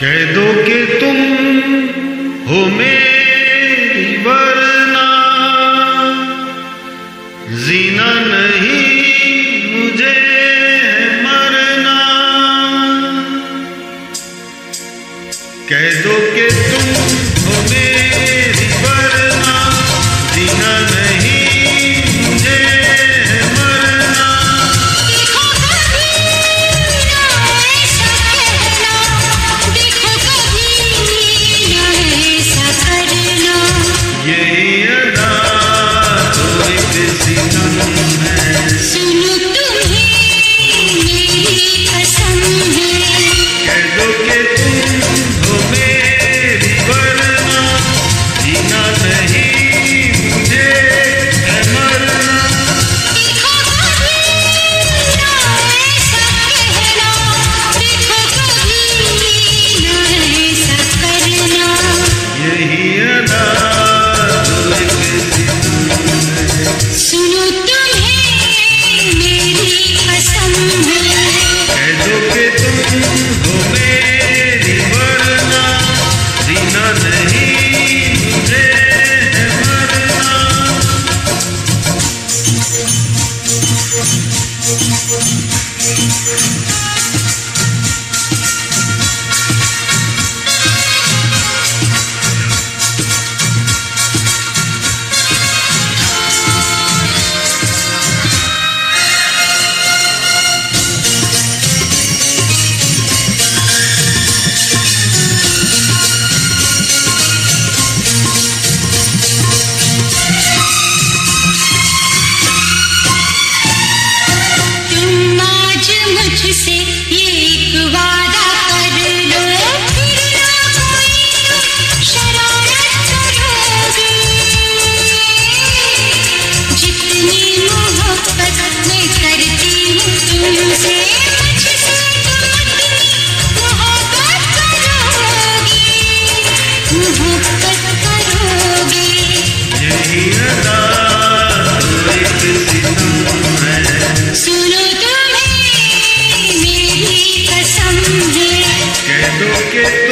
कह दो कि तुम हो मेरी get